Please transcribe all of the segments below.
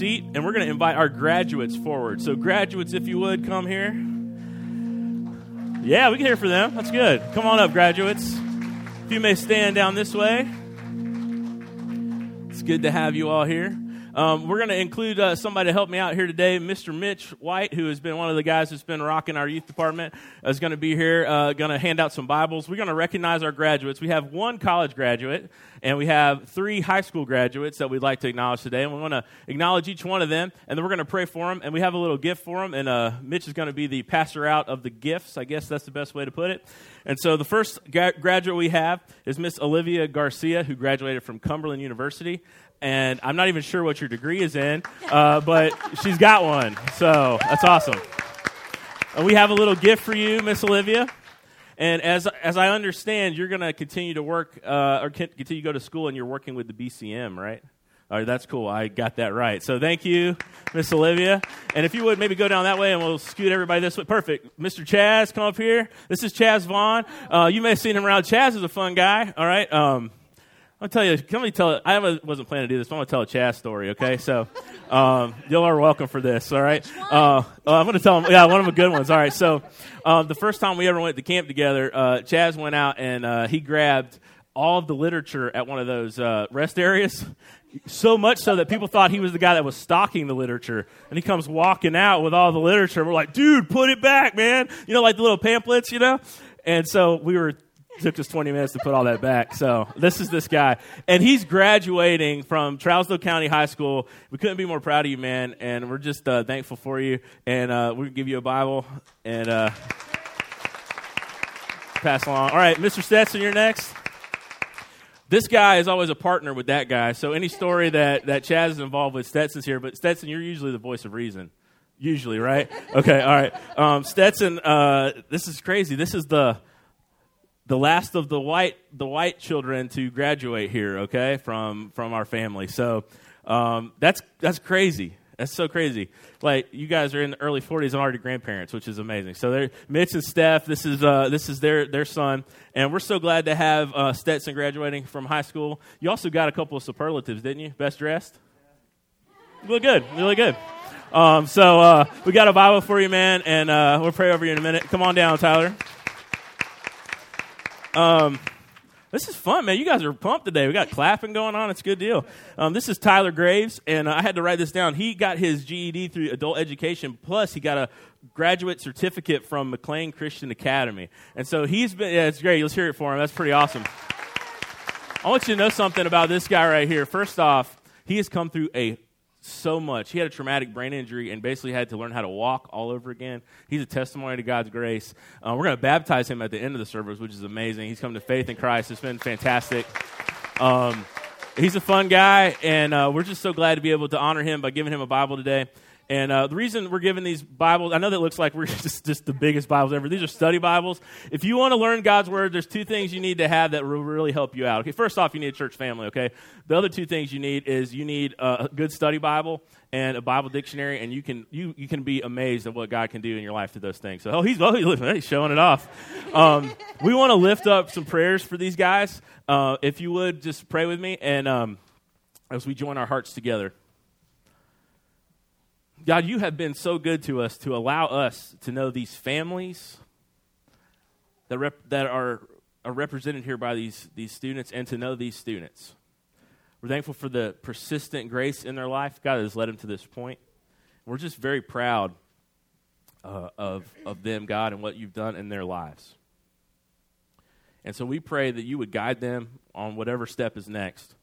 seat, and we're going to invite our graduates forward. So, graduates, if you would, come here. Yeah, we can hear for them. That's good. Come on up, graduates. If you may stand down this way. It's good to have you all here. Um, we're going to include uh, somebody to help me out here today. Mr. Mitch White, who has been one of the guys that's been rocking our youth department, is going to be here, uh, going to hand out some Bibles. We're going to recognize our graduates. We have one college graduate, and we have three high school graduates that we'd like to acknowledge today. And we want to acknowledge each one of them, and then we're going to pray for them. And we have a little gift for them, and uh, Mitch is going to be the passer out of the gifts. I guess that's the best way to put it. And so the first ga- graduate we have is Miss Olivia Garcia, who graduated from Cumberland University and I'm not even sure what your degree is in, uh, but she's got one. So that's awesome. And we have a little gift for you, Miss Olivia. And as, as I understand, you're going to continue to work uh, or continue to go to school and you're working with the BCM, right? All right, that's cool. I got that right. So thank you, Miss Olivia. And if you would maybe go down that way and we'll scoot everybody this way. Perfect. Mr. Chaz, come up here. This is Chaz Vaughn. Uh, you may have seen him around. Chaz is a fun guy. All right. Um, I'll tell you, can me tell, I wasn't planning to do this, but I'm to tell a Chaz story, okay? So, um, y'all are welcome for this, all right? Uh, uh, I'm to tell them, yeah, one of the good ones, all right? So, um, the first time we ever went to camp together, uh, Chaz went out and uh, he grabbed all of the literature at one of those uh, rest areas, so much so that people thought he was the guy that was stocking the literature. And he comes walking out with all the literature. We're like, dude, put it back, man. You know, like the little pamphlets, you know? And so we were took us 20 minutes to put all that back. So this is this guy. And he's graduating from Trousdale County High School. We couldn't be more proud of you, man. And we're just uh, thankful for you. And uh, to give you a Bible and uh, pass along. All right, Mr. Stetson, you're next. This guy is always a partner with that guy. So any story that, that Chaz is involved with, Stetson's here. But Stetson, you're usually the voice of reason. Usually, right? Okay, all right. Um, Stetson, uh, this is crazy. This is the the last of the white the white children to graduate here, okay, from from our family. So um, that's that's crazy. That's so crazy. Like you guys are in the early 40s and already grandparents, which is amazing. So they're Mitch and Steph. This is uh, this is their their son, and we're so glad to have uh, Stetson graduating from high school. You also got a couple of superlatives, didn't you? Best dressed. You look good. Really good. Um, so uh, we got a Bible for you, man, and uh, we'll pray over you in a minute. Come on down, Tyler. Um, this is fun, man. You guys are pumped today. We got clapping going on. It's a good deal. Um, this is Tyler Graves, and I had to write this down. He got his GED through adult education, plus he got a graduate certificate from McLean Christian Academy. And so he's been, yeah, it's great. Let's hear it for him. That's pretty awesome. I want you to know something about this guy right here. First off, he has come through a so much. He had a traumatic brain injury and basically had to learn how to walk all over again. He's a testimony to God's grace. Uh, we're going to baptize him at the end of the service, which is amazing. He's come to faith in Christ. It's been fantastic. Um, he's a fun guy, and uh, we're just so glad to be able to honor him by giving him a Bible today. And uh, the reason we're giving these Bibles, I know that looks like we're just, just the biggest Bibles ever. These are study Bibles. If you want to learn God's Word, there's two things you need to have that will really help you out. Okay, first off, you need a church family, okay? The other two things you need is you need a good study Bible and a Bible dictionary, and you can, you, you can be amazed at what God can do in your life through those things. So, oh, he's, oh, he's showing it off. Um, we want to lift up some prayers for these guys. Uh, if you would, just pray with me, and um, as we join our hearts together. God, you have been so good to us to allow us to know these families that, rep- that are, are represented here by these, these students and to know these students. We're thankful for the persistent grace in their life. God has led them to this point. We're just very proud uh, of, of them, God, and what you've done in their lives. And so we pray that you would guide them on whatever step is next.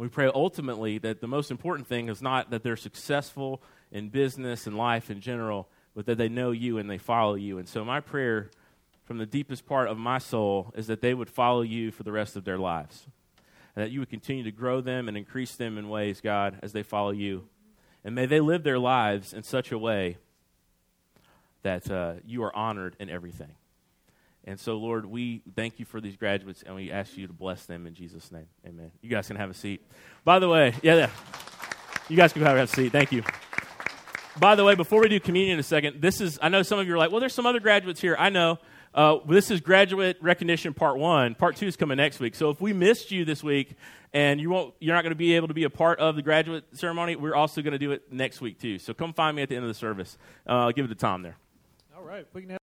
We pray ultimately that the most important thing is not that they're successful in business and life in general, but that they know you and they follow you. And so, my prayer from the deepest part of my soul is that they would follow you for the rest of their lives. And that you would continue to grow them and increase them in ways, God, as they follow you. And may they live their lives in such a way that uh, you are honored in everything. And so, Lord, we thank you for these graduates and we ask you to bless them in Jesus' name. Amen. You guys can have a seat. By the way, yeah, yeah. You guys can have a seat. Thank you. By the way, before we do communion in a second, this is, I know some of you are like, well, there's some other graduates here. I know. uh, this is graduate recognition part one. Part two is coming next week. So if we missed you this week and you won't, you're not going to be able to be a part of the graduate ceremony, we're also going to do it next week too. So come find me at the end of the service. Uh, I'll give it to Tom there. All right. We can have